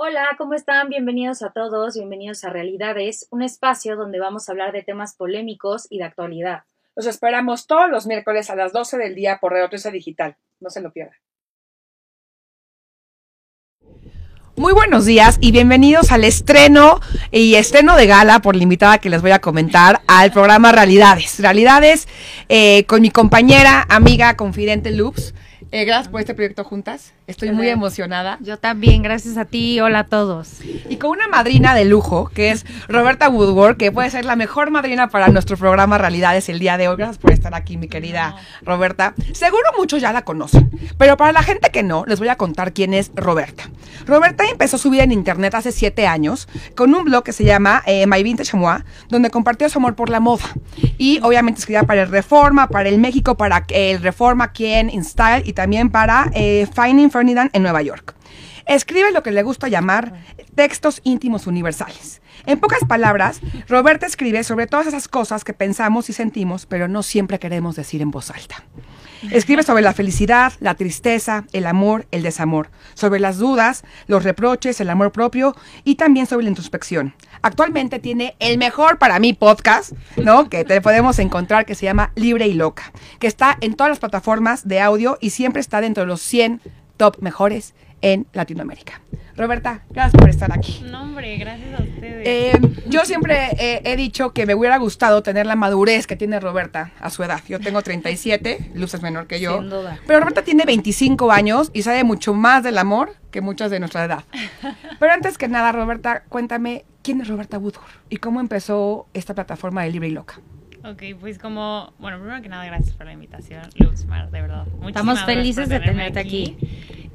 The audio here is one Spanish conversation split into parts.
Hola, ¿cómo están? Bienvenidos a todos, bienvenidos a Realidades, un espacio donde vamos a hablar de temas polémicos y de actualidad. Los esperamos todos los miércoles a las 12 del día por Radio 13 Digital. No se lo pierdan. Muy buenos días y bienvenidos al estreno y estreno de gala por la invitada que les voy a comentar al programa Realidades. Realidades eh, con mi compañera, amiga, confidente Loops. Eh, gracias por este proyecto juntas. Estoy muy emocionada. Yo también, gracias a ti. Hola a todos. Y con una madrina de lujo, que es Roberta Woodward, que puede ser la mejor madrina para nuestro programa Realidades el día de hoy. Gracias por estar aquí, mi querida Roberta. Seguro muchos ya la conocen, pero para la gente que no, les voy a contar quién es Roberta. Roberta empezó su vida en internet hace siete años con un blog que se llama eh, My Vintage Moi, donde compartió su amor por la moda. Y obviamente escribía para el Reforma, para el México, para el Reforma, quien, InStyle y también para eh, Finding en Nueva York. Escribe lo que le gusta llamar textos íntimos universales. En pocas palabras, Roberta escribe sobre todas esas cosas que pensamos y sentimos, pero no siempre queremos decir en voz alta. Escribe sobre la felicidad, la tristeza, el amor, el desamor, sobre las dudas, los reproches, el amor propio y también sobre la introspección. Actualmente tiene el mejor para mí podcast, ¿no? Que te podemos encontrar que se llama Libre y Loca, que está en todas las plataformas de audio y siempre está dentro de los 100 top mejores en Latinoamérica. Roberta, gracias por estar aquí. No, hombre, gracias a ustedes. Eh, yo siempre he dicho que me hubiera gustado tener la madurez que tiene Roberta a su edad. Yo tengo 37, Luz es menor que yo. Sin duda. Pero Roberta tiene 25 años y sabe mucho más del amor que muchas de nuestra edad. Pero antes que nada, Roberta, cuéntame quién es Roberta Woodward y cómo empezó esta plataforma de Libre y Loca. Ok, pues como, bueno, primero que nada, gracias por la invitación, Luxmar, de verdad. Estamos felices de tenerte aquí.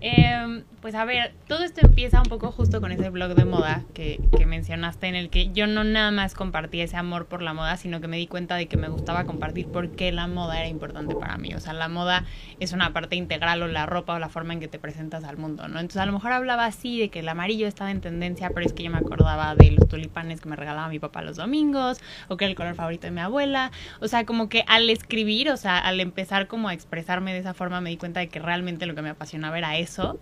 Em, pues a ver, todo esto empieza un poco justo con ese blog de moda que, mencionaste, en el que yo no nada más compartí ese amor por la moda, sino que me di cuenta de que me gustaba compartir por qué la moda era importante para mí. O sea, la moda es una parte integral o la ropa o la forma en que te presentas al mundo, ¿no? Entonces a lo mejor hablaba así de que el amarillo estaba en tendencia, pero es que yo me acordaba de los tulipanes que me regalaba mi papá los domingos, o que era el color favorito de mi abuela. O sea, como que al escribir, o sea, al empezar como a expresarme de esa forma, me di cuenta de que realmente lo que me apasionaba era eso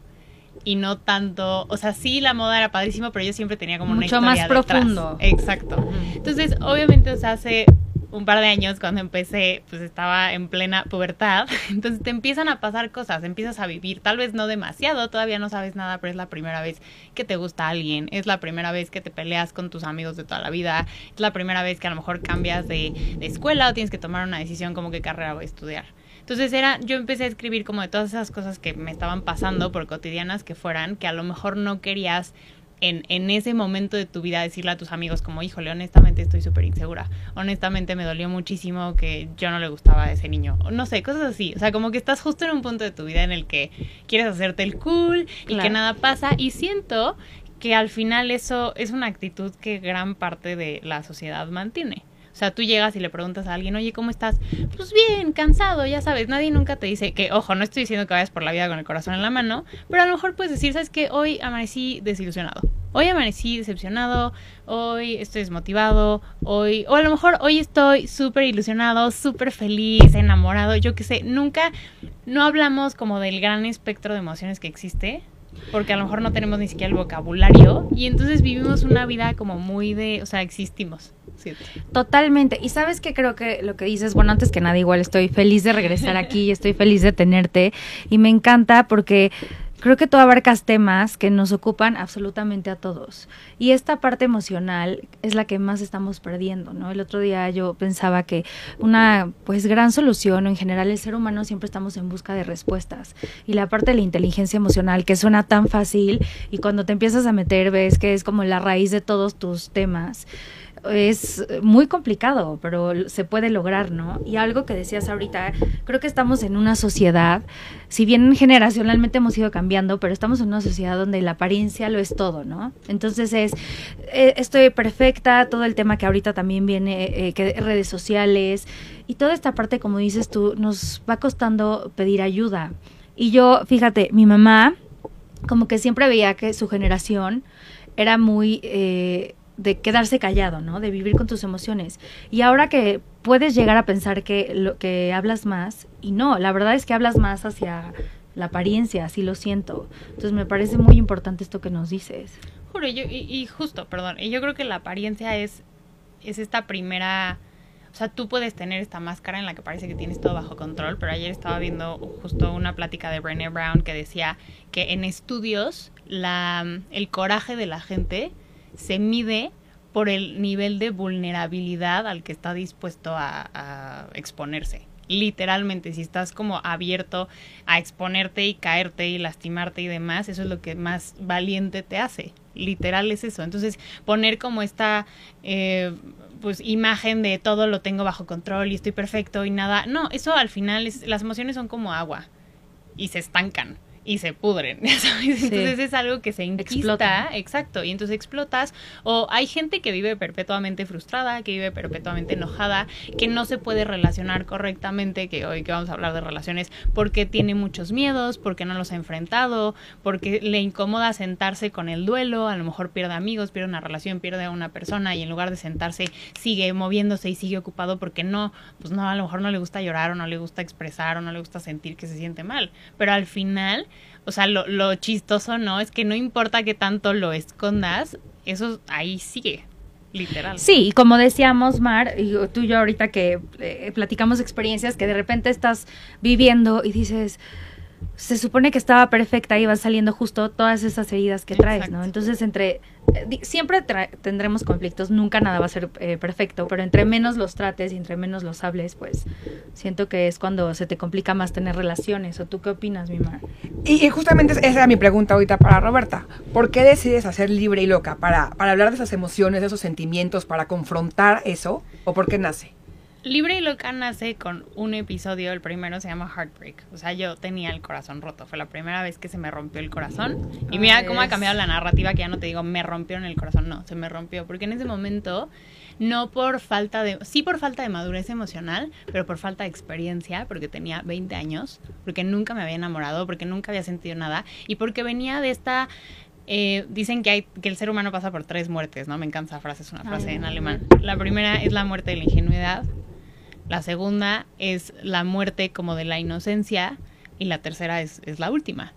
y no tanto, o sea, sí la moda era padrísimo, pero yo siempre tenía como una historia más profundo. Exacto. Entonces, obviamente, o sea, hace un par de años cuando empecé, pues estaba en plena pubertad, entonces te empiezan a pasar cosas, empiezas a vivir, tal vez no demasiado, todavía no sabes nada, pero es la primera vez que te gusta alguien, es la primera vez que te peleas con tus amigos de toda la vida, es la primera vez que a lo mejor cambias de, de escuela o tienes que tomar una decisión como qué carrera voy a estudiar. Entonces era, yo empecé a escribir como de todas esas cosas que me estaban pasando, por cotidianas que fueran, que a lo mejor no querías en, en ese momento de tu vida decirle a tus amigos como, híjole, honestamente estoy súper insegura. Honestamente me dolió muchísimo que yo no le gustaba a ese niño. No sé, cosas así. O sea, como que estás justo en un punto de tu vida en el que quieres hacerte el cool y que nada pasa. Y siento que al final eso es una actitud que gran parte de la sociedad mantiene. Sea, tú llegas y le preguntas a alguien, oye, ¿cómo estás? Pues bien, cansado, ya sabes, nadie nunca te dice que, ojo, no estoy diciendo que vayas por la vida con el corazón en la mano, pero a lo mejor puedes decir, ¿sabes qué? Hoy amanecí desilusionado. Hoy amanecí decepcionado, hoy estoy desmotivado, hoy, o a lo mejor hoy estoy súper ilusionado, súper feliz, enamorado, yo qué sé, nunca, no hablamos como del gran espectro de emociones que existe, porque a lo mejor no tenemos ni siquiera el vocabulario y entonces vivimos una vida como muy de, o sea, existimos. Totalmente. Y sabes que creo que lo que dices, bueno, antes que nada, igual estoy feliz de regresar aquí y estoy feliz de tenerte. Y me encanta porque creo que tú abarcas temas que nos ocupan absolutamente a todos. Y esta parte emocional es la que más estamos perdiendo, ¿no? El otro día yo pensaba que una pues gran solución, o en general el ser humano siempre estamos en busca de respuestas. Y la parte de la inteligencia emocional, que suena tan fácil y cuando te empiezas a meter ves que es como la raíz de todos tus temas es muy complicado, pero se puede lograr, ¿no? Y algo que decías ahorita, creo que estamos en una sociedad, si bien generacionalmente hemos ido cambiando, pero estamos en una sociedad donde la apariencia lo es todo, ¿no? Entonces es, eh, estoy perfecta, todo el tema que ahorita también viene, eh, que redes sociales, y toda esta parte, como dices tú, nos va costando pedir ayuda. Y yo, fíjate, mi mamá, como que siempre veía que su generación era muy... Eh, de quedarse callado, ¿no? De vivir con tus emociones. Y ahora que puedes llegar a pensar que lo que hablas más y no, la verdad es que hablas más hacia la apariencia, así lo siento. Entonces me parece muy importante esto que nos dices. Juro, y justo, perdón, y yo creo que la apariencia es, es esta primera... O sea, tú puedes tener esta máscara en la que parece que tienes todo bajo control, pero ayer estaba viendo justo una plática de Brené Brown que decía que en estudios la, el coraje de la gente se mide por el nivel de vulnerabilidad al que está dispuesto a, exponerse literalmente, si estás como abierto a exponerte y caerte y lastimarte y demás, eso es lo que más valiente te hace. Literal es eso. Entonces, poner como esta eh, pues imagen de todo lo tengo bajo control y estoy perfecto y nada. No, eso al final es, las emociones son como agua y se estancan y se pudren, ¿sabes? Entonces es algo que se explota, exacto, y entonces explotas. O hay gente que vive perpetuamente frustrada, que vive perpetuamente enojada, que no se puede relacionar correctamente, que hoy que vamos a hablar de relaciones, porque tiene muchos miedos, porque no los ha enfrentado, porque le incomoda sentarse con el duelo, a lo mejor pierde amigos, pierde una relación, pierde a una persona y en lugar de sentarse sigue moviéndose y sigue ocupado porque no, pues no, a lo mejor no le gusta llorar o no le gusta expresar o no le gusta sentir que se siente mal, pero al final o sea, lo, lo chistoso, ¿no? Es que no importa que tanto lo escondas, eso ahí sigue. Literal. Sí, y como decíamos, Mar, y tú y yo ahorita que eh, platicamos experiencias que de repente estás viviendo y dices, se supone que estaba perfecta y va saliendo justo todas esas heridas que traes, ¿no? Entonces, entre eh, siempre tendremos conflictos, nunca nada va a ser eh, perfecto, pero entre menos los trates y entre menos los hables, pues siento que es cuando se te complica más tener relaciones. ¿O tú qué opinas, mi Mar? Y, y justamente esa era mi pregunta ahorita para Roberta. ¿Por qué decides hacer libre y loca? ¿Para, para hablar de esas emociones, de esos sentimientos, para confrontar eso? ¿O por qué nace? Libre y Loca nace con un episodio, el primero se llama Heartbreak. O sea, yo tenía el corazón roto. Fue la primera vez que se me rompió el corazón. Y mira cómo ha cambiado la narrativa, que ya no te digo, me rompieron el corazón. No, se me rompió. Porque en ese momento, no por falta de, sí por falta de madurez emocional, pero por falta de experiencia, porque tenía 20 años, porque nunca me había enamorado, porque nunca había sentido nada. Y porque venía de esta eh, dicen que, hay, que el ser humano pasa por tres muertes, ¿no? Me encanta esa frase, es una frase en alemán. La primera es la muerte de la ingenuidad, la segunda es la muerte como de la inocencia y la tercera es, es la última.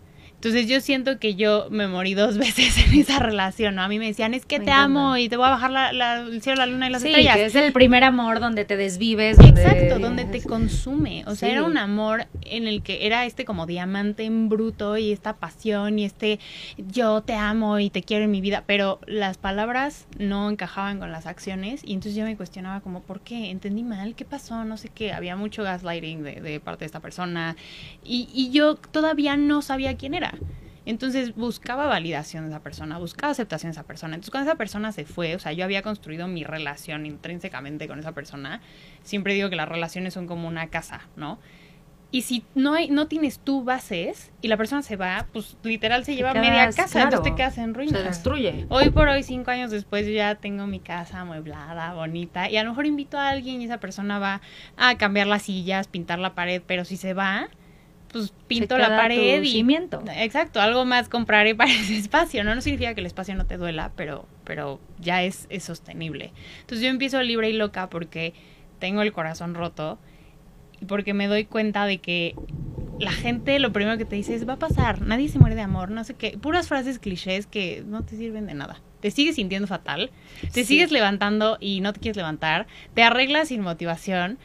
Entonces yo siento que yo me morí dos veces en esa relación, ¿no? A mí me decían, es que Me te amo y te voy a bajar la, la- el cielo, la luna y las Sí, estrellas. que es el primer amor donde te desvives. donde- Exacto, donde te consume. O sea, Sí. era un amor en el que era este como diamante en bruto y esta pasión y este yo te amo y te quiero en mi vida, pero las palabras no encajaban con las acciones y entonces yo me cuestionaba como, ¿por qué? ¿Entendí mal? ¿Qué pasó? No sé qué. Había mucho gaslighting de, de parte de esta persona y, y yo todavía no sabía quién era. Entonces buscaba validación de esa persona, buscaba aceptación de esa persona. Entonces cuando esa persona se fue, o sea, yo había construido mi relación intrínsecamente con esa persona. Siempre digo que las relaciones son como una casa, ¿no? Y si no hay, no tienes tú bases y la persona se va, pues literal se lleva quedas- media casa, claro, entonces te quedas en Se ruinas. destruye. Hoy por hoy, cinco años después, yo ya tengo mi casa amueblada, bonita, y a lo mejor invito a alguien y esa persona va a cambiar las sillas, pintar la pared, pero si se va, pues pinto la pared y cimiento. Exacto, algo más compraré para ese espacio, ¿no? No significa que el espacio no te duela, pero, pero ya es, es sostenible. Entonces yo empiezo libre y loca porque tengo el corazón roto y porque me doy cuenta de que la gente lo primero que te dice es va a pasar, nadie se muere de amor, no sé qué, puras frases clichés que no te sirven de nada. Te sigues sintiendo fatal, te Sí. sigues levantando y no te quieres levantar, te arreglas sin motivación.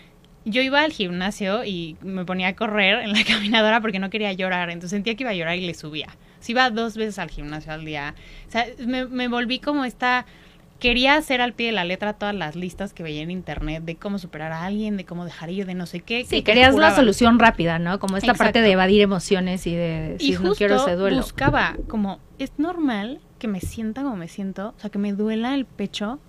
Yo iba al gimnasio y me ponía a correr en la caminadora porque no quería llorar, entonces sentía que iba a llorar y le subía. Si iba dos veces al gimnasio al día, o sea, me, me volví como esta quería hacer al pie de la letra todas las listas que veía en internet de cómo superar a alguien, de cómo dejar ir, de no sé qué. Sí, que querías la solución rápida, ¿no? Como esta parte de evadir emociones y de Y decir, no justo quiero ese duelo. buscaba como, es normal que me sienta como me siento, o sea, que me duela el pecho.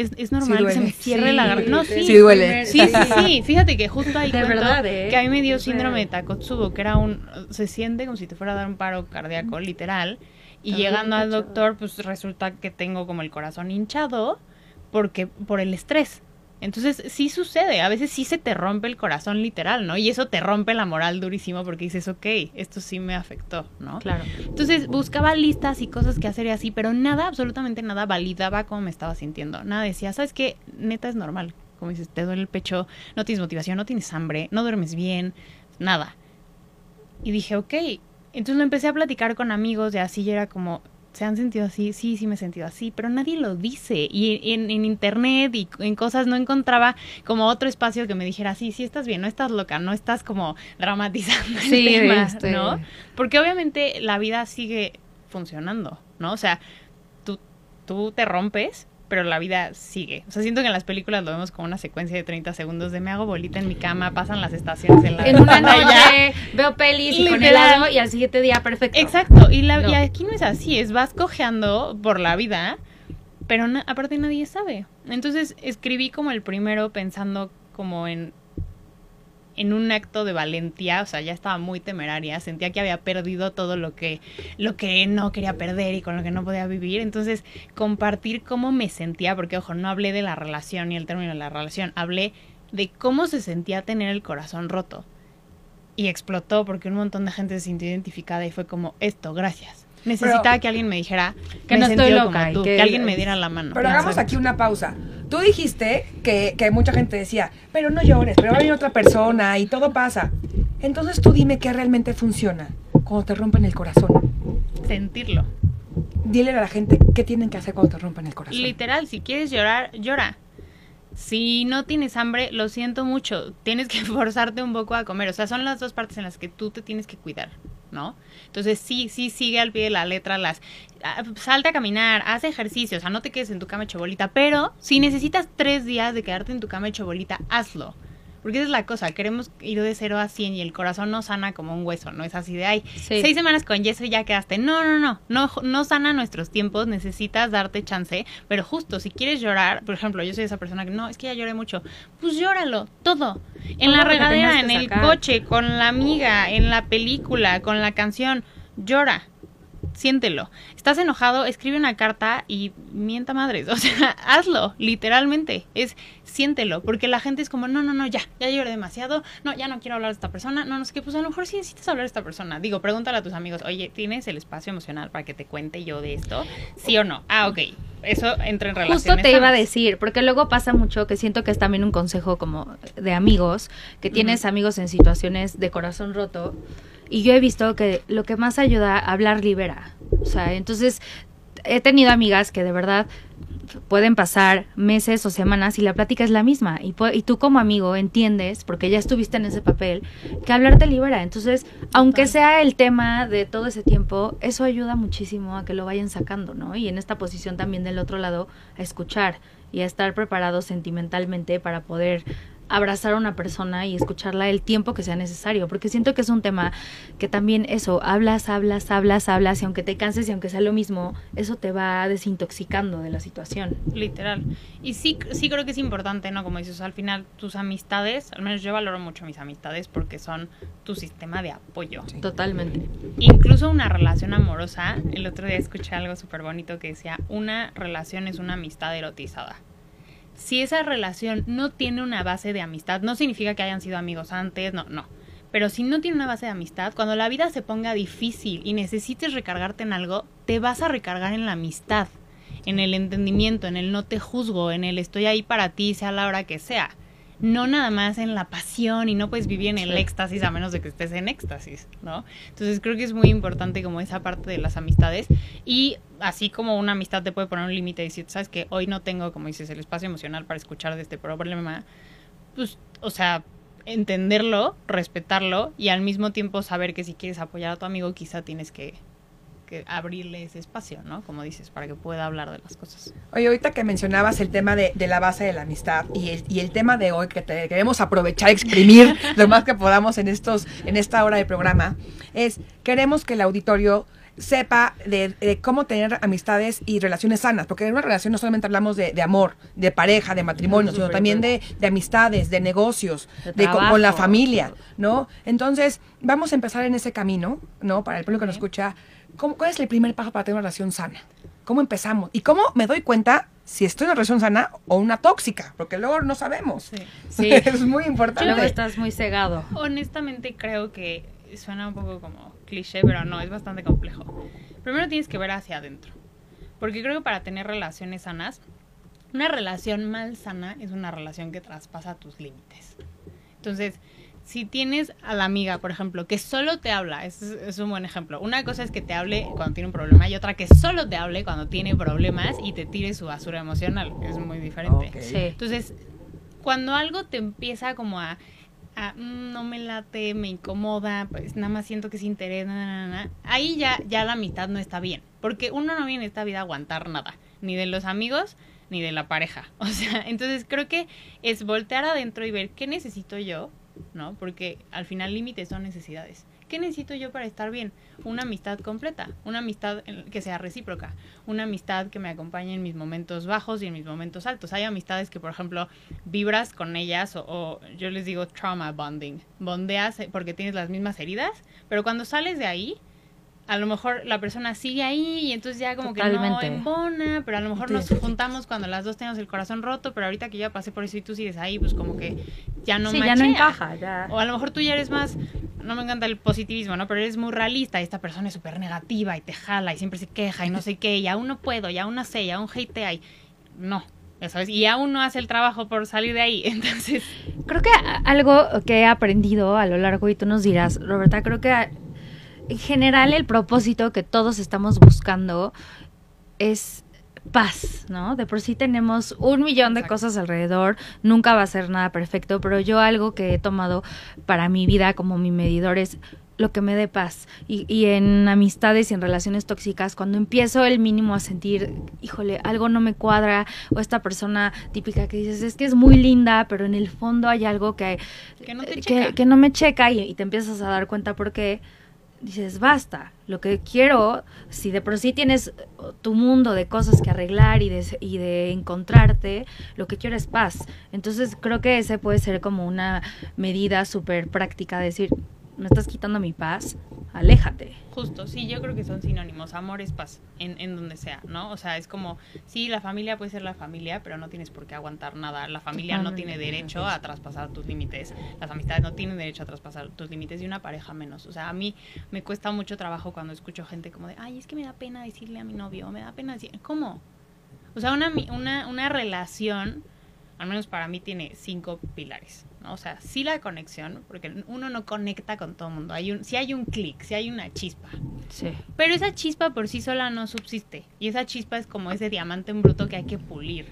Es, es normal que se me cierre Sí, la garganta. No, sí. Sí duele. Sí, sí, sí. Fíjate que justo ahí De verdad, ¿eh? que a mí me dio síndrome de. Takotsubo, que era un... Se siente como si te fuera a dar un paro cardíaco, literal. Y También llegando al doctor, pues resulta que tengo como el corazón hinchado porque por el estrés. Entonces sí sucede, a veces sí se te rompe el corazón literal, ¿no? Y eso te rompe la moral durísimo porque dices, ok, esto sí me afectó, ¿no? Claro. Entonces buscaba listas y cosas que hacer y así, pero nada, absolutamente nada validaba cómo me estaba sintiendo. Nada decía, ¿sabes qué? Neta es normal. Como dices, te duele el pecho, no tienes motivación, no tienes hambre, no duermes bien, nada. Y dije, ok, entonces lo empecé a platicar con amigos y así y era como, ¿se han sentido así? Sí, sí me he sentido así, pero nadie lo dice. Y en, en internet y en cosas no encontraba como otro espacio que me dijera, sí, sí estás bien, no estás loca, no estás como dramatizando el Sí, tema, este- ¿no? Porque obviamente la vida sigue funcionando, ¿no? O sea, tú, tú te rompes, pero la vida sigue. O sea, siento que en las películas lo vemos como una secuencia de 30 segundos de me hago bolita en mi cama, pasan las estaciones en la En una noche veo pelis y con helado y al siguiente día perfecto. Exacto, y, la, No. y aquí no es así, es vas cojeando por la vida, pero na- aparte nadie sabe. Entonces escribí como el primero pensando como en en un acto de valentía, o sea, ya estaba muy temeraria, sentía que había perdido todo lo que lo que no quería perder y con lo que no podía vivir, entonces compartir cómo me sentía, porque ojo, no hablé de la relación y el término de la relación, hablé de cómo se sentía tener el corazón roto y explotó porque un montón de gente se sintió identificada y fue como esto, gracias. Necesitaba que alguien me dijera Que me no estoy loca tú, que- que, alguien me diera la mano. Pero hagamos aquí una pausa. Tú dijiste que, que mucha gente decía, pero no llores, pero va a venir otra persona y todo pasa. Entonces tú dime qué realmente funciona cuando te rompen el corazón. sentirlo. Dile a la gente qué tienen que hacer cuando te rompen el corazón. Literal, si quieres llorar, llora. Si no tienes hambre, lo siento mucho. Tienes que forzarte un poco a comer. O sea, son las dos partes en las que tú te tienes que cuidar, ¿no? Entonces, sí, sí, sigue al pie de la letra las... ah, Salte a caminar, haz ejercicio, o sea, no te quedes en tu cama hecho bolita. Pero si necesitas tres días de quedarte en tu cama hecho bolita, hazlo. Porque esa es la cosa, queremos ir de 0 a 100 y el corazón no sana como un hueso, no es así de, ay, Sí. seis semanas con yeso y ya quedaste. No, no, no, no, no sana nuestros tiempos, necesitas darte chance, pero justo si quieres llorar, por ejemplo, yo soy esa persona que no, es que ya lloré mucho, pues llóralo, todo. En la regadera, en el coche, con la amiga, en la película, con la canción, llora. Siéntelo. Estás enojado, escribe una carta y mienta madres. O sea, hazlo, literalmente. Es siéntelo. Porque la gente es como, no, no, no, ya, ya lloré demasiado. No, ya no quiero hablar de esta persona. No, no sé qué. Pues a lo mejor sí necesitas hablar de esta persona. Digo, pregúntale a tus amigos, oye, ¿tienes el espacio emocional para que te cuente yo de esto? ¿Sí o no? Ah, ok. Eso entra en relaciones. Justo te iba a decir, porque luego pasa mucho que siento que es también un consejo como de amigos, que tienes amigos en situaciones de corazón roto, y yo he visto que lo que más ayuda a hablar libera. O sea, entonces he tenido amigas que de verdad pueden pasar meses o semanas y la plática es la misma. Y, y tú como amigo entiendes, porque ya estuviste en ese papel, que hablar te libera. Entonces, aunque sea el tema de todo ese tiempo, eso ayuda muchísimo a que lo vayan sacando, ¿no? Y en esta posición también del otro lado, a escuchar y a estar preparados sentimentalmente para poder abrazar a una persona y escucharla el tiempo que sea necesario, porque siento que es un tema que también eso, hablas, hablas, hablas, hablas, y aunque te canses y aunque sea lo mismo, eso te va desintoxicando de la situación. Literal. Y sí, sí creo que es importante, ¿no? Como dices, al final tus amistades, al menos yo valoro mucho mis amistades porque son tu sistema de apoyo. Totalmente. Incluso una relación amorosa, el otro día escuché algo súper bonito que decía, una relación es una amistad erotizada. Si esa relación no tiene una base de amistad, no significa que hayan sido amigos antes, no, no. Pero si no tiene una base de amistad, cuando la vida se ponga difícil y necesites recargarte en algo, te vas a recargar en la amistad, en el entendimiento, en el no te juzgo, en el estoy ahí para ti, sea la hora que sea. No nada más en la pasión y no puedes vivir en el Sí. éxtasis a menos de que estés en éxtasis, ¿no? Entonces creo que es muy importante como esa parte de las amistades y así como una amistad te puede poner un límite y decir, sabes que hoy no tengo, como dices, el espacio emocional para escuchar de este problema, pues, o sea, entenderlo, respetarlo y al mismo tiempo saber que si quieres apoyar a tu amigo quizá tienes que, que abrirle ese espacio, ¿no? Como dices, para que pueda hablar de las cosas. Oye, ahorita que mencionabas el tema de, de la base de la amistad y el, y el tema de hoy que te queremos aprovechar, exprimir lo más que podamos en estos, en esta hora de programa, es queremos que el auditorio sepa de, de cómo tener amistades y relaciones sanas, porque en una relación no solamente hablamos de, de amor, de pareja, de matrimonio, sino también de, de amistades, de negocios, De con, con la familia, ¿no? Entonces, vamos a empezar en ese camino, ¿no? Para el público que nos escucha, ¿cómo, ¿cuál es el primer paso para tener una relación sana? ¿Cómo empezamos? ¿Y cómo me doy cuenta si estoy en una relación sana o una tóxica? Porque luego no sabemos. Sí. es muy importante. Luego estás muy cegado. Honestamente creo que suena un poco como cliché, pero no, es bastante complejo. Primero tienes que ver hacia adentro. Porque creo que para tener relaciones sanas, una relación mal sana es una relación que traspasa tus límites. Entonces, si tienes a la amiga, por ejemplo, que solo te habla, es, es, un buen ejemplo. Una cosa es que te hable cuando tiene un problema y otra que solo te hable cuando tiene problemas y te tire su basura emocional. Es muy diferente. Sí. Entonces, cuando algo te empieza como a, a, "Mm, no me late, me incomoda, pues nada más siento que es interés, na, na, na, na", ahí ya, ya la mitad no está bien. Porque uno no viene en esta vida a aguantar nada, ni de los amigos, ni de la pareja. O sea, entonces creo que es voltear adentro y ver qué necesito yo, ¿no? Porque al final límites son necesidades. ¿Qué necesito yo para estar bien? Una amistad completa, una amistad que sea recíproca, una amistad que me acompañe en mis momentos bajos y en mis momentos altos. Hay amistades que, por ejemplo, vibras con ellas o, o yo les digo trauma bonding. Bondeas eh, porque tienes las mismas heridas, pero cuando sales de ahí, a lo mejor la persona sigue ahí y entonces ya como que no embona, pero a lo mejor nos juntamos cuando las dos tenemos el corazón roto, pero ahorita que ya pasé por eso y tú sigues ahí, pues como que ya no sí, ya no machea. encaja, ya. O a lo mejor tú ya eres más, no me encanta el positivismo, ¿no? Pero eres muy realista y esta persona es súper negativa y te jala y siempre se queja y no sé qué, y aún no puedo, y aún no sé, y aún hatea y no, ya sabes, y aún no hace el trabajo por salir de ahí. Entonces, Creo que algo que he aprendido a lo largo, y tú nos dirás, Roberta, creo que en general el propósito que todos estamos buscando es paz, ¿no? De por sí tenemos un millón de Exacto. cosas alrededor, nunca va a ser nada perfecto, pero yo algo que he tomado para mi vida como mi medidor es lo que me dé paz. Y, y en amistades y en relaciones tóxicas, cuando empiezo el mínimo a sentir, híjole, algo no me cuadra, o esta persona típica que dices, es que es muy linda, pero en el fondo hay algo que, que no te que, que no me checa y, y te empiezas a dar cuenta por qué dices, basta, lo que quiero, si de por sí tienes tu mundo de cosas que arreglar y de, y de encontrarte, lo que quiero es paz. Entonces creo que ese puede ser como una medida súper práctica, de decir, me estás quitando mi paz, aléjate. Justo, sí, yo creo que son sinónimos. Amor es paz, en, en donde sea, ¿no? O sea, es como, sí, la familia puede ser la familia, pero no tienes por qué aguantar nada. La familia no tiene derecho a traspasar tus límites. Las amistades no tienen derecho a traspasar tus límites y una pareja menos. O sea, a mí me cuesta mucho trabajo cuando escucho gente como de, ay, es que me da pena decirle a mi novio, me da pena decir, ¿cómo? O sea, una, una, una relación, al menos para mí, tiene cinco pilares. ¿No? O sea, sí la conexión, porque uno no conecta con todo el mundo. Hay un, si hay un clic, si hay una chispa. Sí. Pero esa chispa por sí sola no subsiste. Y esa chispa es como ese diamante en bruto que hay que pulir.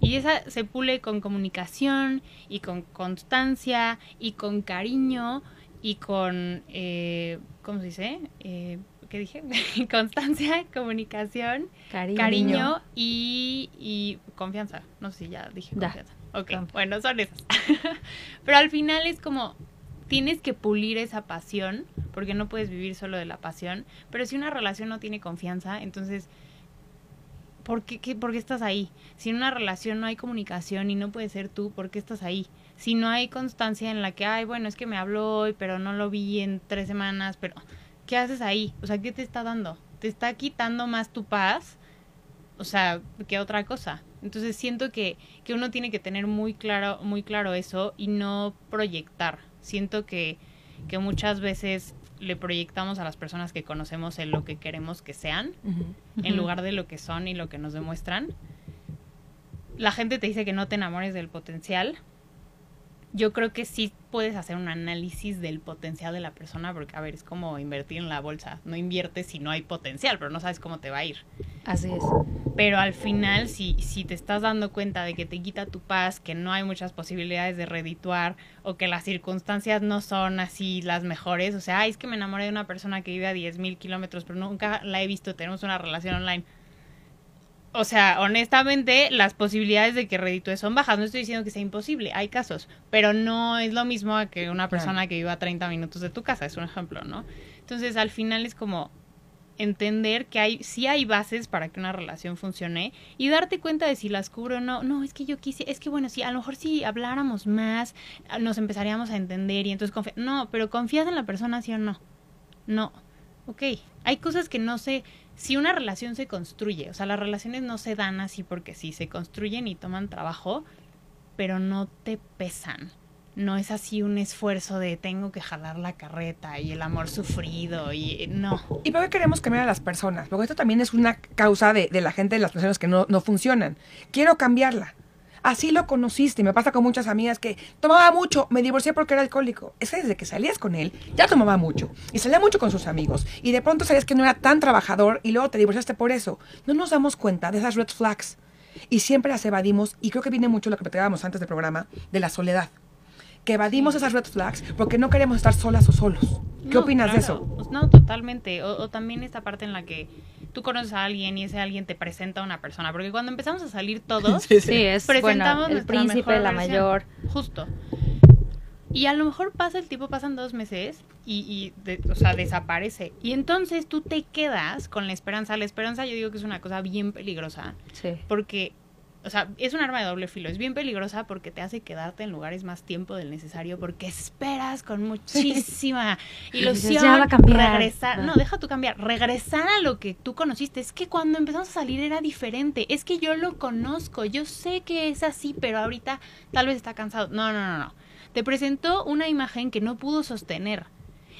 Y esa se pule con comunicación y con constancia y con cariño y con, eh, ¿cómo se dice? Eh, ¿Qué dije? constancia, comunicación, Cariño. cariño y, y confianza. No sé si ya dije confianza. Ok, bueno, son esas. Pero al final es como, tienes que pulir esa pasión, porque no puedes vivir solo de la pasión. Pero si una relación no tiene confianza, entonces, ¿por qué, qué- por qué estás ahí? Si en una relación no hay comunicación y no puedes ser tú, ¿por qué estás ahí? Si no hay constancia en la que, ay, bueno, es que me habló hoy, pero no lo vi en tres semanas, pero ¿qué haces ahí? O sea, ¿qué te está dando? ¿Te está quitando más tu paz? O sea, ¿qué otra cosa? Entonces siento que, que uno tiene que tener muy claro, muy claro eso y no proyectar. Siento que, que muchas veces le proyectamos a las personas que conocemos en lo que queremos que sean, en lugar de lo que son y lo que nos demuestran. La gente te dice que no te enamores del potencial. Yo creo que sí puedes hacer un análisis del potencial de la persona, porque, a ver, es como invertir en la bolsa. No inviertes si no hay potencial, pero no sabes cómo te va a ir. Así es. Pero al final, si, si te estás dando cuenta de que te quita tu paz, que no hay muchas posibilidades de redituar o que las circunstancias no son así las mejores, o sea, "Ay, es que me enamoré de una persona que vive a 10.000 kilómetros, pero nunca la he visto, tenemos una relación online. O sea, honestamente, las posibilidades de que reditúe son bajas. No estoy diciendo que sea imposible, hay casos, pero no es lo mismo a que una persona que viva a 30 minutos de tu casa, es un ejemplo, ¿no? Entonces, al final es como, entender que hay sí hay bases para que una relación funcione y darte cuenta de si las cubro o no. No, es que yo quise, es que bueno, sí, a lo mejor si habláramos más, nos empezaríamos a entender y entonces confía. No, pero confías en la persona, sí o no. No. Ok, hay cosas que no se... Si una relación se construye, o sea, las relaciones no se dan así porque sí, se construyen y toman trabajo, pero no te pesan. No es así un esfuerzo de tengo que jalar la carreta y el amor sufrido y no. ¿Y por qué queremos cambiar a las personas? Porque esto también es una causa de, de la gente de las personas que no, no funcionan. Quiero cambiarla. Así lo conociste. Me pasa con muchas amigas que tomaba mucho, me divorcié porque era alcohólico. Es que desde que salías con él, ya tomaba mucho. Y salía mucho con sus amigos. Y de pronto sabías que no era tan trabajador y luego te divorciaste por eso. No nos damos cuenta de esas red flags. Y siempre las evadimos. Y creo que viene mucho lo que platicábamos antes del programa, de la soledad. Que evadimos esas red flags porque no queremos estar solas o solos. ¿Qué No, opinas de eso? No, totalmente. O, o también esta parte en la que tú conoces a alguien y ese alguien te presenta a una persona. Porque cuando empezamos a salir todos, Sí, es presentamos bueno, el nuestra príncipe, mejor la versión. mayor. Justo. Y a lo mejor pasa el tiempo, pasan dos meses y, y de- o sea, desaparece. Y entonces tú te quedas con la esperanza. La esperanza yo digo que es una cosa bien peligrosa Sí. porque, o sea, es un arma de doble filo. Es bien peligrosa porque te hace quedarte en lugares más tiempo del necesario porque esperas con muchísima ilusión "Ya va a cambiar". regresar. No, deja tú cambiar. Regresar a lo que tú conociste. Es que cuando empezamos a salir era diferente. Es que yo lo conozco. Yo sé que es así, pero ahorita tal vez está cansado. No, no, no, no. Te presentó una imagen que no pudo sostener.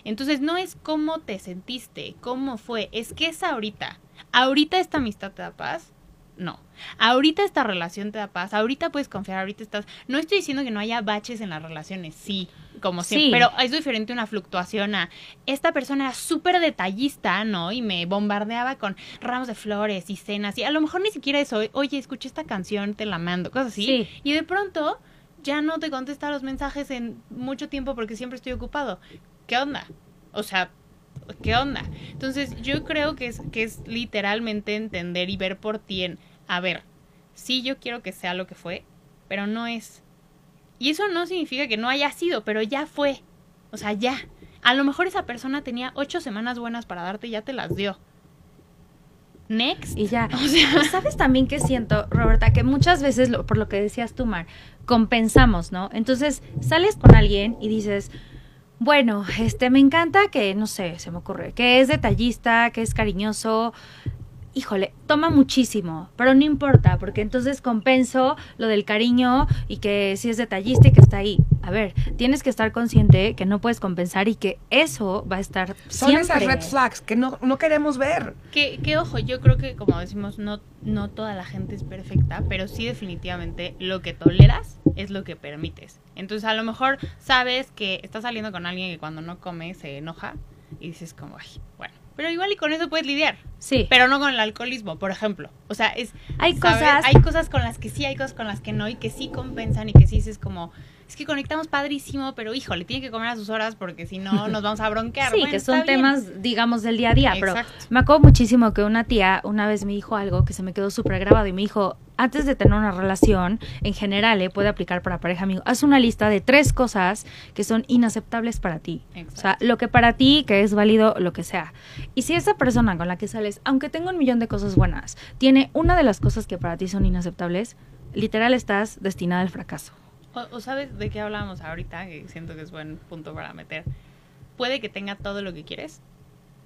Entonces no es cómo te sentiste, cómo fue, es que es ahorita. Ahorita esta amistad te da paz. No. Ahorita esta relación te da paz. Ahorita puedes confiar. Ahorita estás. No estoy diciendo que no haya baches en las relaciones. Sí, como siempre. Sí. Pero es diferente una fluctuación a. Esta persona era súper detallista, ¿no? Y me bombardeaba con ramos de flores y cenas. Y a lo mejor ni siquiera eso. Oye, escuché esta canción, te la mando. Cosas así. Sí. Y de pronto ya no te contesta los mensajes en mucho tiempo porque siempre estoy ocupado. ¿Qué onda? O sea, ¿qué onda? Entonces, yo creo que es, que es literalmente entender y ver por ti en, a ver, sí yo quiero que sea lo que fue, pero no es. Y eso no significa que no haya sido, pero ya fue. O sea, ya. A lo mejor esa persona tenía ocho semanas buenas para darte y ya te las dio. Next. Y ya. O sea, ¿Sabes también que siento, Roberta? Que muchas veces, lo- por lo que decías tú, Mar, compensamos, ¿no? Entonces, sales con alguien y dices, bueno, este, me encanta que, no sé, se me ocurre, que es detallista, que es cariñoso. Híjole, toma muchísimo, pero no importa, porque entonces compenso lo del cariño y que si es detallista y que está ahí. A ver, tienes que estar consciente que no puedes compensar y que eso va a estar Son siempre. esas red flags que no, no queremos ver. Que, que ojo, yo creo que como decimos, no, no toda la gente es perfecta, pero sí definitivamente lo que toleras es lo que permites. Entonces a lo mejor sabes que estás saliendo con alguien que cuando no come se enoja y dices como, ay, bueno, pero igual y con eso puedes lidiar, Sí. pero no con el alcoholismo, por ejemplo. O sea, es... Hay ¿sabes? cosas- Hay cosas con las que sí, hay cosas con las que no y que sí compensan y que sí dices como... Es que conectamos padrísimo, pero híjole, tiene que comer a sus horas porque si no nos vamos a bronquear. Sí, Bueno, que son bien. temas, digamos, del día a día. Pero Exacto. me acuerdo muchísimo que una tía una vez me dijo algo que se me quedó súper grabado y me dijo, antes de tener una relación, en general, eh, puede aplicar para pareja amigo, haz una lista de tres cosas que son inaceptables para ti. O sea, Exacto. lo que para ti, que es válido, lo que sea. Y si esa persona con la que sales, aunque tenga un millón de cosas buenas, tiene una de las cosas que para ti son inaceptables, literal estás destinada al fracaso. O, o sabes de qué hablábamos ahorita, que siento que es buen punto para meter. Puede que tenga todo lo que quieres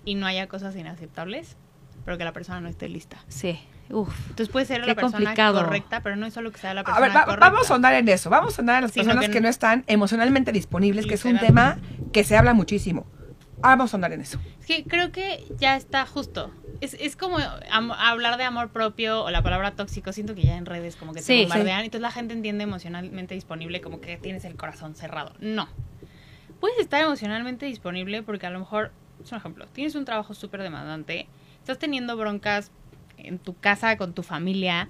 y no haya cosas inaceptables, pero que la persona no esté lista. Sí. Uf. Entonces puede ser la persona complicado. correcta, pero no es solo que sea la A persona ver, va- correcta. vamos a andar en eso. Vamos a andar en las Sino personas que que, no- están emocionalmente disponibles, que es un tema que se habla muchísimo. Ahora vamos a andar en eso. Es que creo que ya está justo. Es, es como am- hablar de amor propio o la palabra tóxico. Siento que ya en redes como que Sí, te bombardean. Entonces la gente entiende emocionalmente disponible como que tienes el corazón cerrado. No. Puedes estar emocionalmente disponible porque a lo mejor, es un ejemplo, tienes un trabajo súper demandante, estás teniendo broncas en tu casa con tu familia,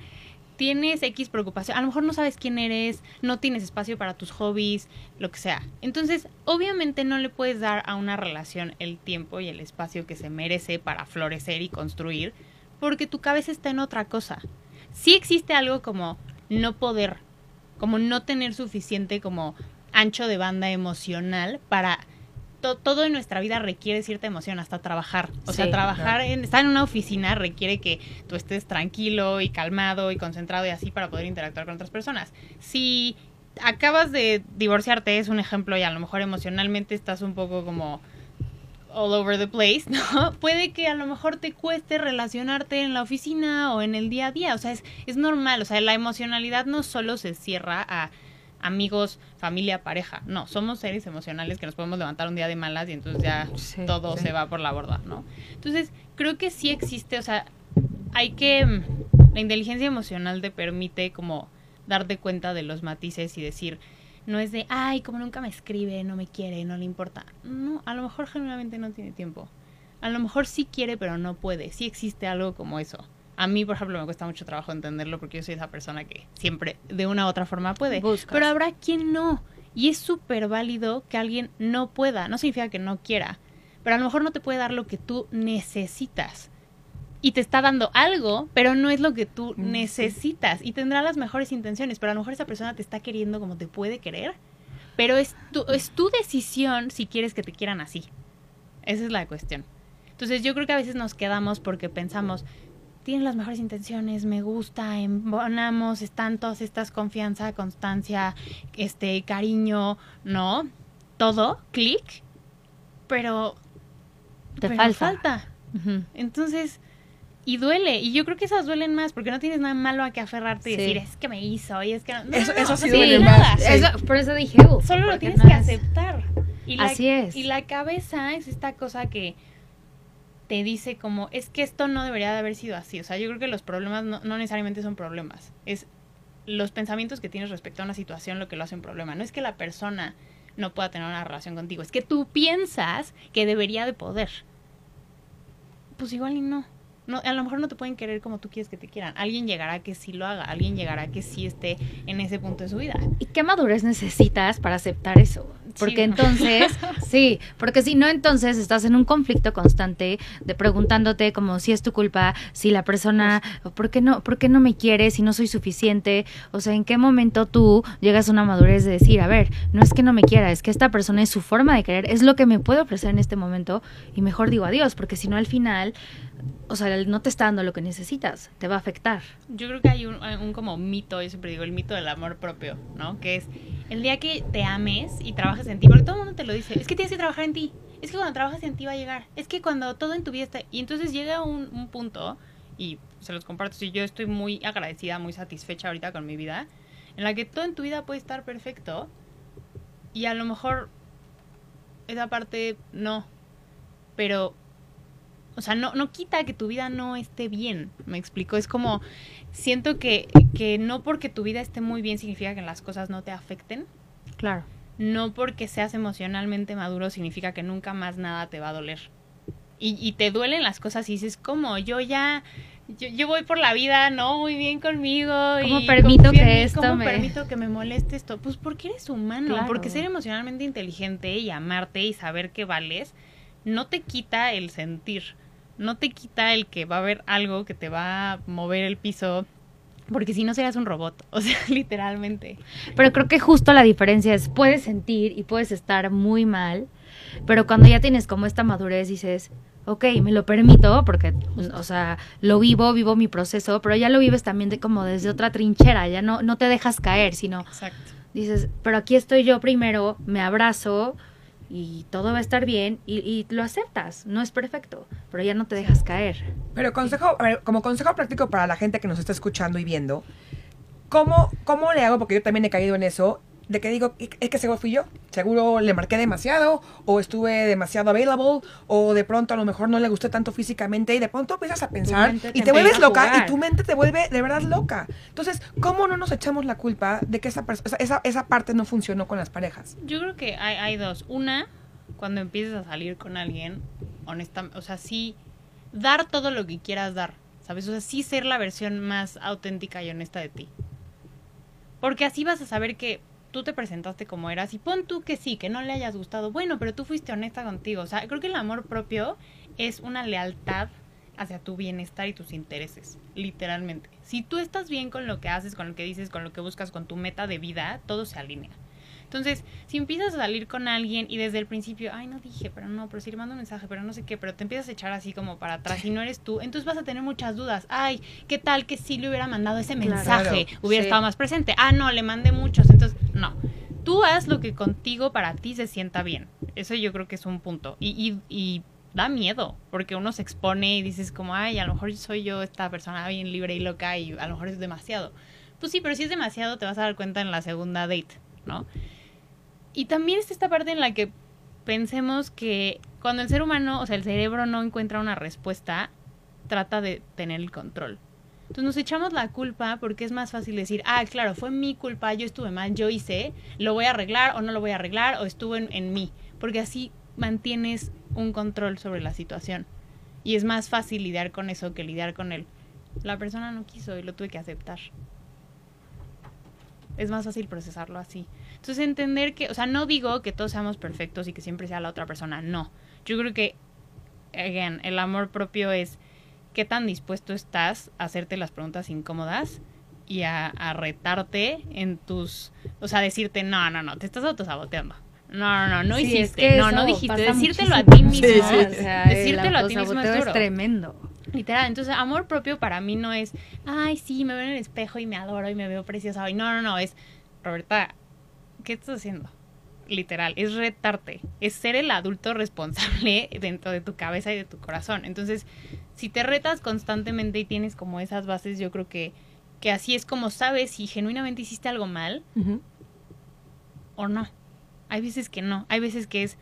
tienes X preocupación, a lo mejor no sabes quién eres, no tienes espacio para tus hobbies, lo que sea. Entonces, obviamente no le puedes dar a una relación el tiempo y el espacio que se merece para florecer y construir, porque tu cabeza está en otra cosa. Sí existe algo como no poder, como no tener suficiente como ancho de banda emocional para to- todo en nuestra vida requiere cierta emoción, hasta trabajar. O sea, trabajar en, estar en una oficina requiere que tú estés tranquilo y calmado y concentrado y así para poder interactuar con otras personas. Si acabas de divorciarte, es un ejemplo, y a lo mejor emocionalmente estás un poco como all over the place, ¿no? Puede que a lo mejor te cueste relacionarte en la oficina o en el día a día. O sea, es, es normal. O sea, la emocionalidad no solo se cierra a amigos, familia, pareja. No, somos seres emocionales que nos podemos levantar un día de malas y entonces ya Sí, todo sí. se va por la borda, ¿no? Entonces, creo que sí existe, o sea, hay que... mm, La inteligencia emocional te permite como darte cuenta de los matices y decir, no es de, ay, como nunca me escribe, no me quiere, no le importa. No, a lo mejor genuinamente no tiene tiempo. A lo mejor sí quiere, pero no puede. Sí existe algo como eso. A mí, por ejemplo, me cuesta mucho trabajo entenderlo porque yo soy esa persona que siempre, de una u otra forma, puede. Buscas. Pero habrá quien no. Y es súper válido que alguien no pueda. No significa que no quiera. Pero a lo mejor no te puede dar lo que tú necesitas. Y te está dando algo, pero no es lo que tú Mm, necesitas. Y tendrá las mejores intenciones, pero a lo mejor esa persona te está queriendo como te puede querer. Pero es tu, es tu decisión si quieres que te quieran así. Esa es la cuestión. Entonces yo creo que a veces nos quedamos porque pensamos, tienen las mejores intenciones, me gusta, embonamos, están todas estas confianza, constancia, este cariño, ¿no? Todo, clic, pero Te pero falta. Entonces, y duele, y yo creo que esas duelen más porque no tienes nada malo a que aferrarte y Sí. decir, es que me hizo, y es que no, no, Eso- no, eso no sí duele nada. más. Sí. Eso- por eso dije, uf, Solo lo tienes no que es- aceptar. Y la, Así es. Y la cabeza es esta cosa que te dice como, es que esto no debería de haber sido así. O sea, yo creo que los problemas no, necesariamente son problemas. Es los pensamientos que tienes respecto a una situación lo que lo hace un problema. No es que la persona no pueda tener una relación contigo, es que tú piensas que debería de poder. Pues igual y no. No, a lo mejor no te pueden querer como tú quieres que te quieran. Alguien llegará que sí lo haga, alguien llegará que sí esté en ese punto de su vida. ¿Y qué madurez necesitas para aceptar eso? Porque Sí. entonces, sí, porque si no, entonces estás en un conflicto constante de preguntándote como si es tu culpa, si la persona, ¿por qué no, por qué no me quiere, si no soy suficiente? O sea, ¿en qué momento tú llegas a una madurez de decir, a ver, no es que no me quiera, es que esta persona es su forma de querer, es lo que me puede ofrecer en este momento y mejor digo adiós, porque si no al final, o sea, no te está dando lo que necesitas, te va a afectar. Yo creo que hay un, un como mito, yo siempre digo, el mito del amor propio, ¿no? Que es el día que te ames y trabajes en ti, porque todo el mundo te lo dice, es que tienes que trabajar en ti, es que cuando trabajas en ti va a llegar, es que cuando todo en tu vida está... Y entonces llega un, un punto, y se los comparto, si yo estoy muy agradecida, muy satisfecha ahorita con mi vida, en la que todo en tu vida puede estar perfecto, y a lo mejor esa parte no, pero o sea, no, no quita que tu vida no esté bien, me explico. Es como, siento que, que no porque tu vida esté muy bien significa que las cosas no te afecten. Claro. No porque seas emocionalmente maduro significa que nunca más nada te va a doler. Y, y te duelen las cosas y dices, ¿cómo? Yo ya, yo, yo voy por la vida, ¿no? Muy bien conmigo. ¿Cómo y permito que mí, esto ¿Cómo me- permito que me moleste esto? Pues porque eres humano. Claro. Porque ser emocionalmente inteligente y amarte y saber que vales no te quita el sentir. No te quita el que va a haber algo que te va a mover el piso. Porque si no serías un robot. O sea, literalmente. Pero creo que justo la diferencia es, puedes sentir y puedes estar muy mal, pero cuando ya tienes como esta madurez dices, ok, me lo permito, porque, o sea, lo vivo, vivo mi proceso, pero ya lo vives también de como desde otra trinchera, ya no, no te dejas caer, sino Exacto. dices, pero aquí estoy yo primero, me abrazo y todo va a estar bien y, y lo aceptas, no es perfecto, pero ya no te dejas caer. Pero consejo, como consejo práctico para la gente que nos está escuchando y viendo, ¿cómo, ¿cómo le hago? Porque yo también he caído en eso, de que digo, es que seguro fui yo, seguro le marqué demasiado, o estuve demasiado available, o de pronto a lo mejor no le gusté tanto físicamente, y de pronto empiezas a pensar y te te vuelves loca, y tu mente te vuelve de verdad loca. Entonces, ¿cómo no nos echamos la culpa de que esa, esa, esa, parte no funcionó con las parejas? Yo creo que hay, hay dos. Una, cuando empieces a salir con alguien, honestamente, o sea, sí, dar todo lo que quieras dar, ¿sabes? O sea, sí ser la versión más auténtica y honesta de ti. Porque así vas a saber que tú te presentaste como eras y pon tú que sí, que no le hayas gustado. Bueno, pero tú fuiste honesta contigo. O sea, creo que el amor propio es una lealtad hacia tu bienestar y tus intereses, literalmente. Si tú estás bien con lo que haces, con lo que dices, con lo que buscas, con tu meta de vida, todo se alinea. Entonces, si empiezas a salir con alguien y desde el principio, ay, no dije, pero no, pero si le mando un mensaje, pero no sé qué, pero te empiezas a echar así como para atrás y no eres tú, entonces vas a tener muchas dudas. Ay, ¿qué tal que si le hubiera mandado ese mensaje? Claro, hubiera sí. estado más presente. Ah, no, le mandé muchos. Entonces, no. Tú haz lo que contigo para ti se sienta bien. Eso yo creo que es un punto. Y, y, y da miedo, porque uno se expone y dices como, ay, a lo mejor soy yo esta persona bien libre y loca y a lo mejor es demasiado. Pues sí, pero si es demasiado te vas a dar cuenta en la segunda date, ¿no? Y también está esta parte en la que pensemos que cuando el ser humano, o sea, el cerebro no encuentra una respuesta, trata de tener el control. Entonces nos echamos la culpa porque es más fácil decir, ah, claro, fue mi culpa, yo estuve mal, yo hice, lo voy a arreglar o no lo voy a arreglar o estuvo en, en mí, porque así mantienes un control sobre la situación. Y es más fácil lidiar con eso que lidiar con él. La persona no quiso y lo tuve que aceptar. Es más fácil procesarlo así. Entonces entender que, o sea, no digo que todos seamos perfectos y que siempre sea la otra persona, no. Yo creo que, again, el amor propio es qué tan dispuesto estás a hacerte las preguntas incómodas y a, a retarte en tus, o sea, decirte, no, no, no, te estás autosaboteando. No, no, no, no Sí, es hiciste, que no, no dijiste, decírtelo a ti mismo. Sí, sí. O sea, Decírtelo el a ti mismo es duro. tremendo. Literal, entonces amor propio para mí no es, ay, sí, me veo en el espejo y me adoro y me veo preciosa hoy. No, no, no, es, Roberta, ¿qué estás haciendo? Literal, es retarte, es ser el adulto responsable dentro de tu cabeza y de tu corazón. Entonces, si te retas constantemente y tienes como esas bases, yo creo que, que así es como sabes si genuinamente hiciste algo mal o no. Hay veces que no, hay veces que es,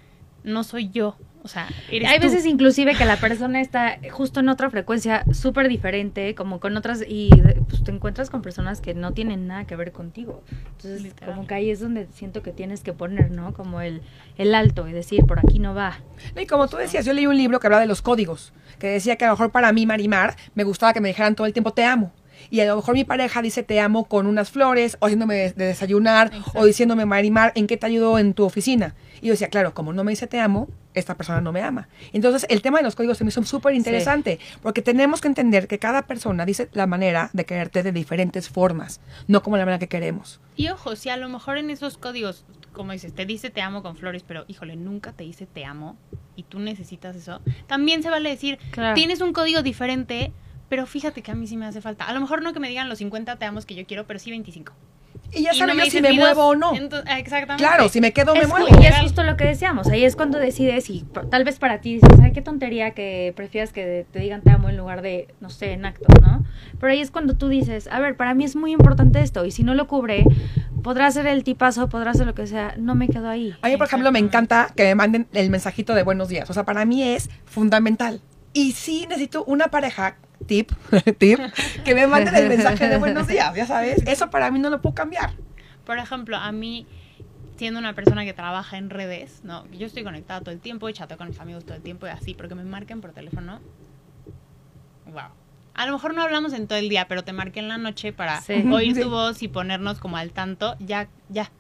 no soy yo, o sea, eres Hay tú. veces inclusive que la persona está justo en otra frecuencia súper diferente, como con otras, y pues, te encuentras con personas que no tienen nada que ver contigo. Entonces, Literal. como que ahí es donde siento que tienes que poner, ¿no? Como el, el alto y decir, por aquí no va. Y como tú decías, yo leí un libro que hablaba de los códigos, que decía que a lo mejor para mí, Marimar, me gustaba que me dijeran todo el tiempo te amo. Y a lo mejor mi pareja dice te amo con unas flores, o haciéndome de de desayunar, Exacto. o diciéndome, Marimar, ¿en qué te ayudo en tu oficina? Y yo decía, claro, como no me dice te amo, esta persona no me ama. Entonces, el tema de los códigos se me hizo súper interesante, porque tenemos que entender que cada persona dice la manera de quererte de diferentes formas, no como la manera que queremos. Y ojo, si a lo mejor en esos códigos, como dices, te dice te amo con flores, pero híjole, nunca te dice te amo y tú necesitas eso, también se vale decir, Claro. tienes un código diferente, pero fíjate que a mí sí me hace falta. A lo mejor no que me digan los 50 te amos que yo quiero, pero sí 25. Y ya saben no yo si me muevo o no. Ah, exactamente. Claro, si me quedo me Es muevo. ju- y es justo lo que decíamos, ahí es cuando decides y tal vez para ti dices, ay, qué tontería que prefieras que te digan te amo en lugar de, no sé, en actos, ¿no? Pero ahí es cuando tú dices, a ver, para mí es muy importante esto y si no lo cubre, podrá ser el tipazo, podrá ser lo que sea, no me quedo ahí. A mí, por ejemplo, me encanta que me manden el mensajito de buenos días. O sea, para mí es fundamental. Y sí necesito una pareja, tip, tip, que me manden el mensaje de buenos días, ya sabes. Eso para mí no lo puedo cambiar. Por ejemplo, a mí, siendo una persona que trabaja en redes, ¿no? Yo estoy conectada todo el tiempo y chateo con mis amigos todo el tiempo y así, porque me marquen por teléfono. Wow. A lo mejor no hablamos en todo el día, pero te marqué en la noche para Sí. oír Sí. tu voz y ponernos como al tanto, ya, ya.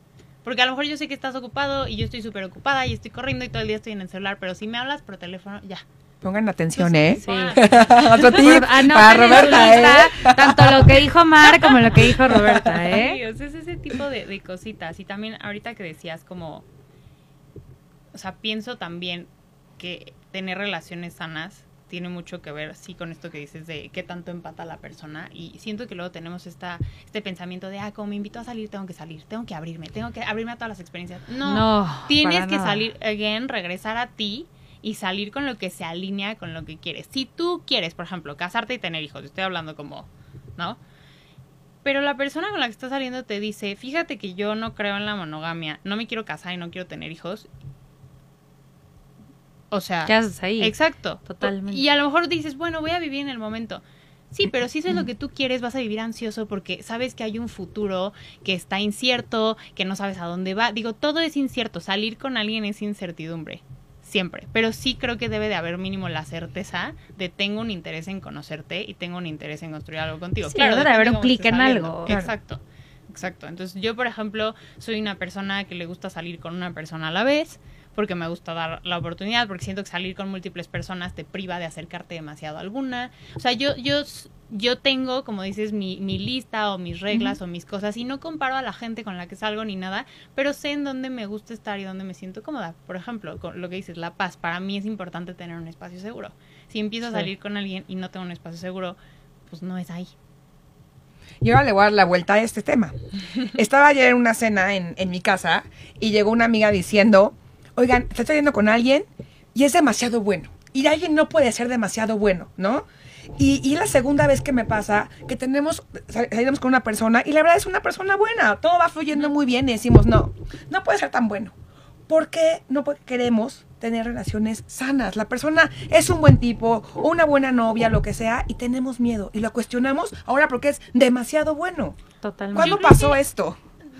Porque a lo mejor yo sé que estás ocupado y yo estoy súper ocupada y estoy corriendo y todo el día estoy en el celular, pero si me hablas por teléfono, ya. Pongan atención, ¿eh? Sí. Otro tip Por- anoten para Roberta, ¿eh? lista Tanto lo que dijo Mar como lo que dijo Roberta, Sí, ¿eh? o sea, es ese tipo de, de cositas. Y también ahorita que decías como, o sea, pienso también que tener relaciones sanas tiene mucho que ver, sí, con esto que dices de qué tanto empata la persona. Y siento que luego tenemos esta, este pensamiento de, ah, como me invito a salir, tengo que salir, tengo que abrirme, tengo que abrirme a todas las experiencias. No, No, tienes que nada. salir, again, regresar a ti y salir con lo que se alinea con lo que quieres. Si tú quieres, por ejemplo, casarte y tener hijos, estoy hablando como, ¿no? Pero la persona con la que estás saliendo te dice, fíjate que yo no creo en la monogamia, no me quiero casar y no quiero tener hijos. O sea, ¿Qué haces ahí? exacto. Totalmente. Y a lo mejor dices, bueno, voy a vivir en el momento. Sí, pero si eso es lo que tú quieres, vas a vivir ansioso porque sabes que hay un futuro que está incierto, que no sabes a dónde va. Digo, todo es incierto. Salir con alguien es incertidumbre. Siempre. Pero sí creo que debe de haber mínimo la certeza de tengo un interés en conocerte y tengo un interés en construir algo contigo. Sí, claro, debe de haber un clic en algo, claro. Exacto. Exacto. Entonces, yo, por ejemplo, soy una persona que le gusta salir con una persona a la vez, porque me gusta dar la oportunidad, porque siento que salir con múltiples personas te priva de acercarte demasiado a alguna. O sea, yo, yo, yo tengo, como dices, mi, mi lista o mis reglas o mis cosas, y no comparo a la gente con la que salgo ni nada, pero sé en dónde me gusta estar y dónde me siento cómoda. Por ejemplo, con lo que dices, la paz. Para mí es importante tener un espacio seguro. Si empiezo a salir con alguien y no tengo un espacio seguro, pues no es ahí. Y ahora le voy a dar la vuelta a este tema. Estaba ayer en una cena en, en mi casa y llegó una amiga diciendo, oigan, estoy saliendo con alguien y es demasiado bueno. Y alguien no puede ser demasiado bueno, ¿no? Y, y la segunda vez que me pasa que tenemos, sal- salimos con una persona y la verdad es una persona buena, todo va fluyendo muy bien y decimos, no, no puede ser tan bueno. ¿Por qué no queremos tener relaciones sanas. La persona es un buen tipo, una buena novia, lo que sea, y tenemos miedo y lo cuestionamos ahora porque es demasiado bueno. Totalmente. ¿Cuándo pasó esto?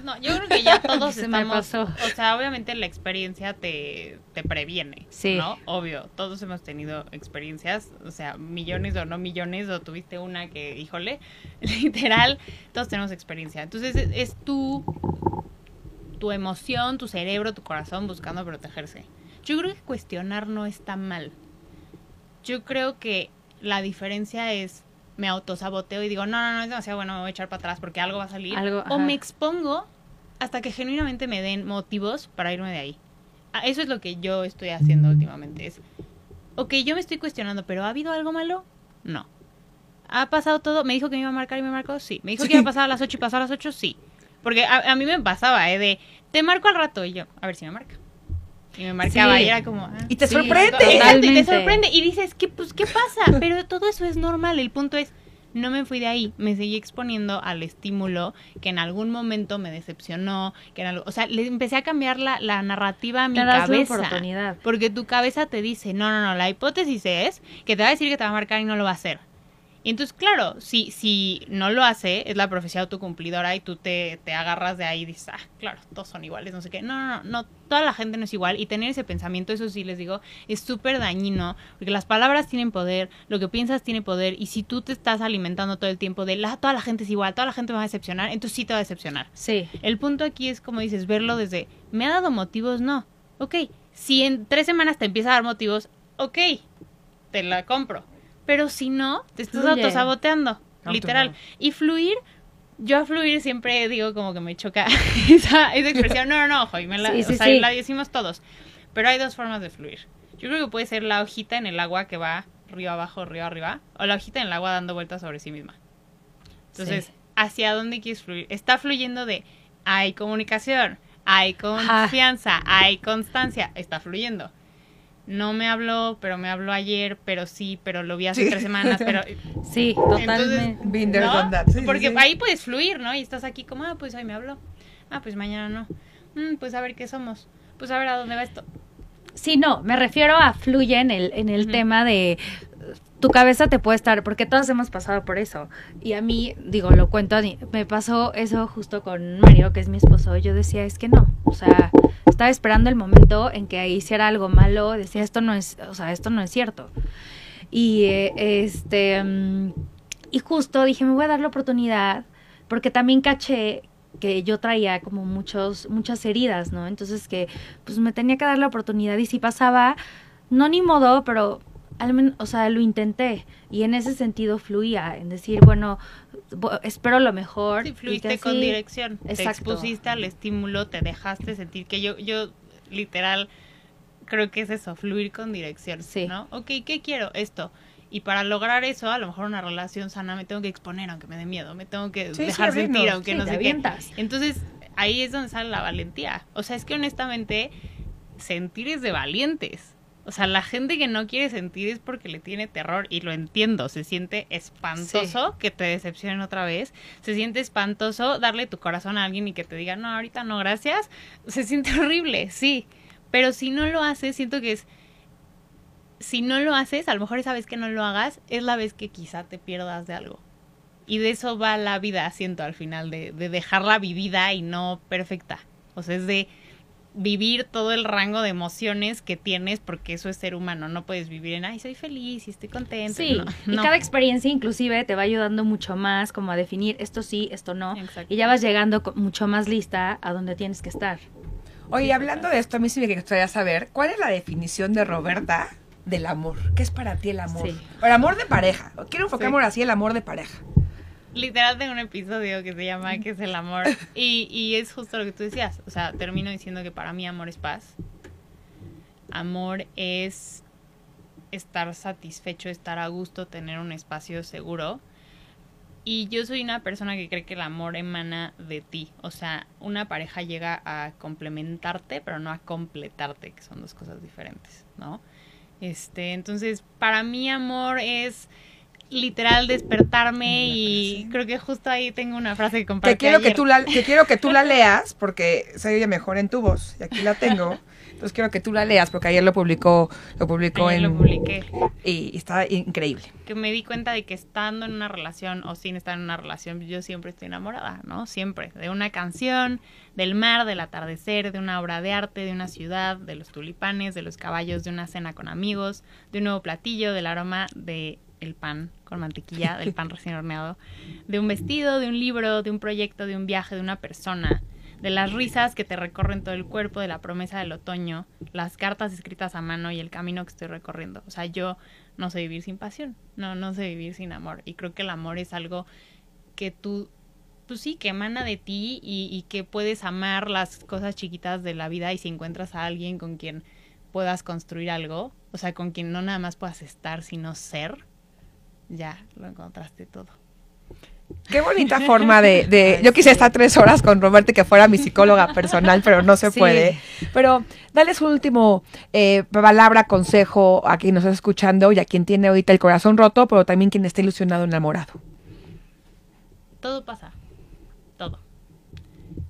No, yo creo que ya todos Se me estamos, pasó. o sea, obviamente la experiencia te, te previene, Sí. ¿no? Obvio, todos hemos tenido experiencias, o sea, millones o no millones, o tuviste una que, híjole, literal, todos tenemos experiencia. Entonces es, es tu, tu emoción, tu cerebro, tu corazón buscando protegerse. Yo creo que cuestionar no está mal. Yo creo que la diferencia es me autosaboteo y digo, no, no, no, es demasiado bueno, me voy a echar para atrás porque algo va a salir. Algo, o me expongo hasta que genuinamente me den motivos para irme de ahí. Ah, Eso es lo que yo estoy haciendo últimamente. Es, ok, yo me estoy cuestionando, pero ¿ha habido algo malo? No. ¿Ha pasado todo? ¿Me dijo que me iba a marcar y me marcó? Sí. ¿Me dijo Sí. que iba a pasar a las 8 y pasó a las 8? Sí. Porque a, a mí me pasaba, ¿eh? De, te marco al rato y yo, a ver si me marca. Y me marcaba Sí. y era como... ah. Y te Sí, sorprende. Y te sorprende y dices, ¿qué, pues, ¿qué pasa? Pero todo eso es normal. El punto es, no me fui de ahí. Me seguí exponiendo al estímulo que en algún momento me decepcionó. que en algo- O sea, le empecé a cambiar la, la narrativa a mi das la cabeza. oportunidad. Porque tu cabeza te dice, no, no, no, la hipótesis es que te va a decir que te va a marcar y no lo va a hacer. Y entonces, claro, si, si no lo hace, es la profecía autocumplidora y tú te, te agarras de ahí y dices, ah, claro, todos son iguales, no sé qué. No, no, no, no, toda la gente no es igual. Y tener ese pensamiento, eso sí les digo, es súper dañino, porque las palabras tienen poder, lo que piensas tiene poder, y si tú te estás alimentando todo el tiempo de, la, toda la gente es igual, toda la gente me va a decepcionar, entonces sí te va a decepcionar. Sí. El punto aquí es, como dices, verlo desde, ¿me ha dado motivos? No. Ok, si en tres semanas te empieza a dar motivos, ok, te la compro. Pero si no, te estás Fluye. autosaboteando, literal. Y fluir, yo a fluir siempre digo como que me choca esa, esa expresión. No, no, no, ojo, y me la, Sí, sí, o sea, sí. la decimos todos. Pero hay dos formas de fluir. Yo creo que puede ser la hojita en el agua que va río abajo, río arriba, o la hojita en el agua dando vueltas sobre sí misma. Entonces. ¿hacia dónde quieres fluir? Está fluyendo de hay comunicación, hay confianza, hay constancia, está fluyendo. No me habló, pero me habló ayer, pero sí, pero lo vi hace Sí. tres semanas, pero Sí, totalmente. Porque sí. ahí puedes fluir, ¿no? Y estás aquí como, ah, pues hoy me habló. Ah, pues mañana no. Mm, pues a ver qué somos. Pues a ver a dónde va esto. Sí, no, me refiero a fluye en el, en el tema de tu cabeza te puede estar, porque todos hemos pasado por eso. Y a mí, digo, lo cuento, me pasó eso justo con Mario, que es mi esposo. Yo decía, es que no, o sea, estaba esperando el momento en que hiciera algo malo, decía, esto no es, o sea, esto no es cierto. Y eh, este, mm, y justo dije, me voy a dar la oportunidad, porque también caché que yo traía como muchos, muchas heridas, ¿no? Entonces que pues me tenía que dar la oportunidad y si pasaba, no ni modo, pero al menos, o sea, lo intenté y en ese sentido fluía, en decir, bueno, bo- espero lo mejor. Sí, fluiste con así- dirección. Te Exacto. expusiste al estímulo, te dejaste sentir que yo, yo literal creo que es eso, fluir con dirección. Sí. ¿No? Ok, ¿qué quiero? Esto. Y para lograr eso, a lo mejor una relación sana, me tengo que exponer aunque me dé miedo, me tengo que Sí, dejar sentir aunque Sí, no te sé qué. Entonces, ahí es donde sale la valentía. O sea, es que honestamente, sentir es de valientes. O sea, la gente que no quiere sentir es porque le tiene terror y lo entiendo. Se siente espantoso que te decepcionen otra vez. Se siente espantoso darle tu corazón a alguien y que te diga, no, ahorita no, gracias. Se siente horrible, sí. Pero si no lo haces, siento que es... Si no lo haces, a lo mejor esa vez que no lo hagas, es la vez que quizá te pierdas de algo. Y de eso va la vida, siento al final, de, de dejarla vivida y no perfecta. O sea, es de vivir todo el rango de emociones que tienes, porque eso es ser humano. No puedes vivir en, ay, soy feliz y estoy contenta. Sí, No, y no. cada experiencia inclusive te va ayudando mucho más como a definir esto sí, esto no. Exacto. Y ya vas llegando mucho más lista a donde tienes que estar. Oye, hablando de esto, a mí sí me gustaría saber, ¿cuál es la definición de Roberta del amor? ¿Qué es para ti el amor? Sí. El amor de pareja. Quiero enfocarme Sí. así, el amor de pareja. Literal tengo un episodio que se llama ¿Qué es el amor? Y, y es justo lo que tú decías. O sea, termino diciendo que para mí amor es paz. Amor es estar satisfecho, estar a gusto, tener un espacio seguro. Y yo soy una persona que cree que el amor emana de ti. O sea, una pareja llega a complementarte, pero no a completarte, que son dos cosas diferentes, ¿no? Este, entonces, para mí amor es literal despertarme y creo que justo ahí tengo una frase que compartí Que quiero que tú la, que quiero que tú la leas porque se oye mejor en tu voz y aquí la tengo. Entonces quiero que tú la leas porque ayer lo publicó, lo publicó Ayer en lo publiqué. y está increíble. que me di cuenta de que estando en una relación o sin estar en una relación, yo siempre estoy enamorada, ¿no? Siempre. De una canción, del mar, del atardecer, de una obra de arte, de una ciudad, de los tulipanes, de los caballos, de una cena con amigos, de un nuevo platillo, del aroma de el pan con mantequilla, del pan recién horneado, de un vestido, de un libro, de un proyecto, de un viaje, de una persona, de las risas que te recorren todo el cuerpo, de la promesa del otoño, las cartas escritas a mano y el camino que estoy recorriendo. O sea, yo no sé vivir sin pasión, no, no sé vivir sin amor. Y creo que el amor es algo que tú, pues sí, que emana de ti y, y que puedes amar las cosas chiquitas de la vida y si encuentras a alguien con quien puedas construir algo, o sea, con quien no nada más puedas estar, sino ser, ya lo encontraste todo. Qué bonita forma de, de- yo quise estar tres horas con Roberto y que fuera mi psicóloga personal, pero no se Sí. puede. Pero dales un último eh, palabra, consejo a quien nos está escuchando y a quien tiene ahorita el corazón roto, pero también quien está ilusionado, enamorado. Todo pasa, todo.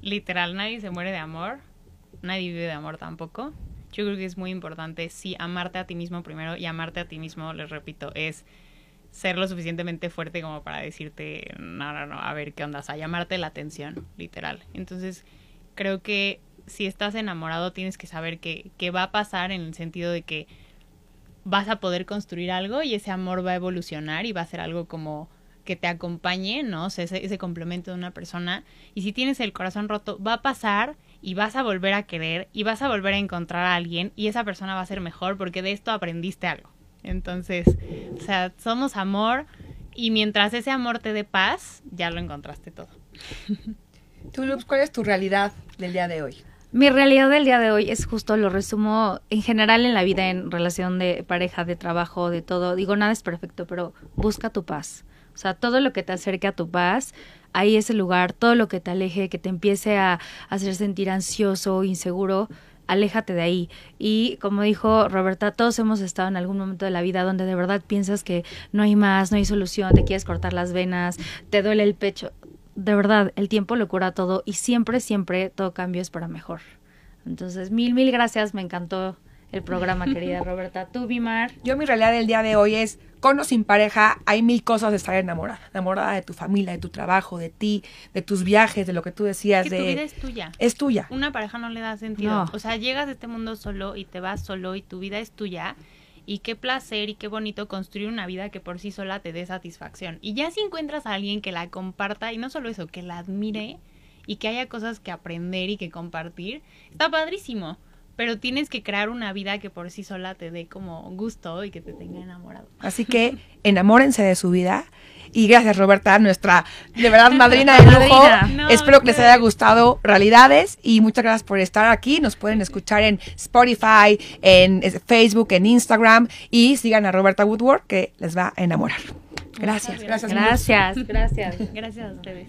Literal, nadie se muere de amor, nadie vive de amor tampoco. Yo creo que es muy importante, sí, amarte a ti mismo primero y amarte a ti mismo, les repito, es ser lo suficientemente fuerte como para decirte, no, no, no, a ver qué onda, o sea, llamarte la atención, literal. Entonces, creo que si estás enamorado tienes que saber que, que va a pasar en el sentido de que vas a poder construir algo y ese amor va a evolucionar y va a ser algo como que te acompañe, ¿no? Ese, ese complemento de una persona. Y si tienes el corazón roto, va a pasar y vas a volver a querer y vas a volver a encontrar a alguien y esa persona va a ser mejor porque de esto aprendiste algo. Entonces, o sea, somos amor y mientras ese amor te dé paz, ya lo encontraste todo. Tú, Luz, ¿cuál es tu realidad del día de hoy? Mi realidad del día de hoy es justo, lo resumo en general en la vida, en relación de pareja, de trabajo, de todo. Digo, nada es perfecto, pero busca tu paz. O sea, todo lo que te acerque a tu paz, ahí es el lugar, todo lo que te aleje, que te empiece a hacer sentir ansioso, inseguro, aléjate de ahí. Y como dijo Roberta, todos hemos estado en algún momento de la vida donde de verdad piensas que no hay más, no hay solución, te quieres cortar las venas, te duele el pecho. De verdad, el tiempo lo cura todo y siempre, siempre todo cambio es para mejor. Entonces, mil, mil gracias, me encantó el programa, querida Roberta. Tú, Bimar. Yo mi realidad del día de hoy es, con o sin pareja, hay mil cosas de estar enamorada. Enamorada de tu familia, de tu trabajo, de ti, de tus viajes, de lo que tú decías. Que de... tu vida es tuya. es tuya. Una pareja no le da sentido. No. O sea, llegas a este mundo solo y te vas solo y tu vida es tuya. Y qué placer y qué bonito construir una vida que por sí sola te dé satisfacción. Y ya si encuentras a alguien que la comparta, y no solo eso, que la admire y que haya cosas que aprender y que compartir, está padrísimo. Pero tienes que crear una vida que por sí sola te dé como gusto y que te tenga enamorado. Así que enamórense de su vida. Y gracias, Roberta, nuestra de verdad madrina de lujo. Madrina. No, Espero que les haya gustado Realidades y muchas gracias por estar aquí. Nos pueden escuchar en Spotify, en Facebook, en Instagram y sigan a Roberta Woodward que les va a enamorar. Gracias, gracias. Gracias, gracias. Gracias a ustedes.